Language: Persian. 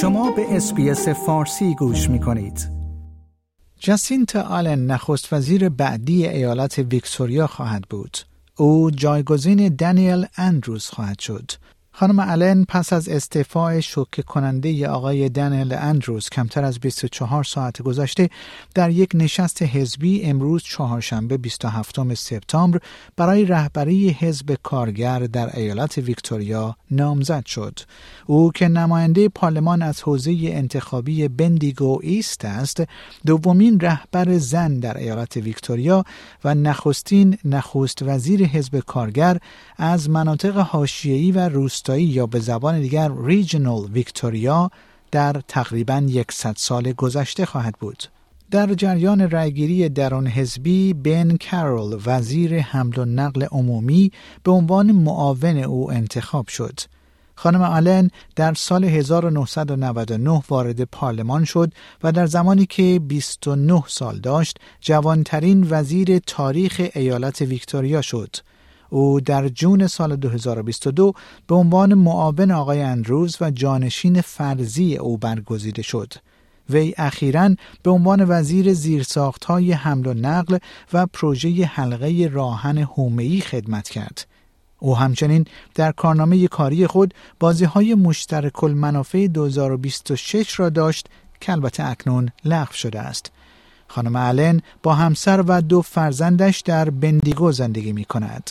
شما به SBS فارسی گوش می کنید. جاسینتا آلن نخست وزیر بعدی ایالت ویکتوریا خواهد بود. او جایگزین دانیل اندروز خواهد شد. خانم آلن پس از استعفای شوکه کننده آقای دنیل اندروز کمتر از 24 ساعت گذشته در یک نشست حزبی امروز چهارشنبه 27 سپتامبر برای رهبری حزب کارگر در ایالت ویکتوریا نامزد شد. او که نماینده پارلمان از حوزه انتخابی بندیگو ایست است، دومین رهبر زن در ایالت ویکتوریا و نخستین نخست وزیر حزب کارگر از مناطق حاشیه‌ای و روست روستایی یا به زبان دیگر ریجنال ویکتوریا در تقریبا یکصد سال گذشته خواهد بود. در جریان رأیگیری درون حزبی بن کارول وزیر حمل و نقل عمومی به عنوان معاون او انتخاب شد. خانم آلن در سال 1999 وارد پارلمان شد و در زمانی که 29 سال داشت جوانترین وزیر تاریخ ایالت ویکتوریا شد. او در جون سال 2022 به عنوان معاون آقای اندروز و جانشین فرضی او برگزیده شد. وی اخیرا به عنوان وزیر زیرساختهای حمل و نقل و پروژه حلقه راهن هومه‌ای خدمت کرد. او همچنین در کارنامه کاری خود بازی های مشترک المنافع 2026 را داشت که البته اکنون لغو شده است. خانم آلن با همسر و دو فرزندش در بندیگو زندگی می کند.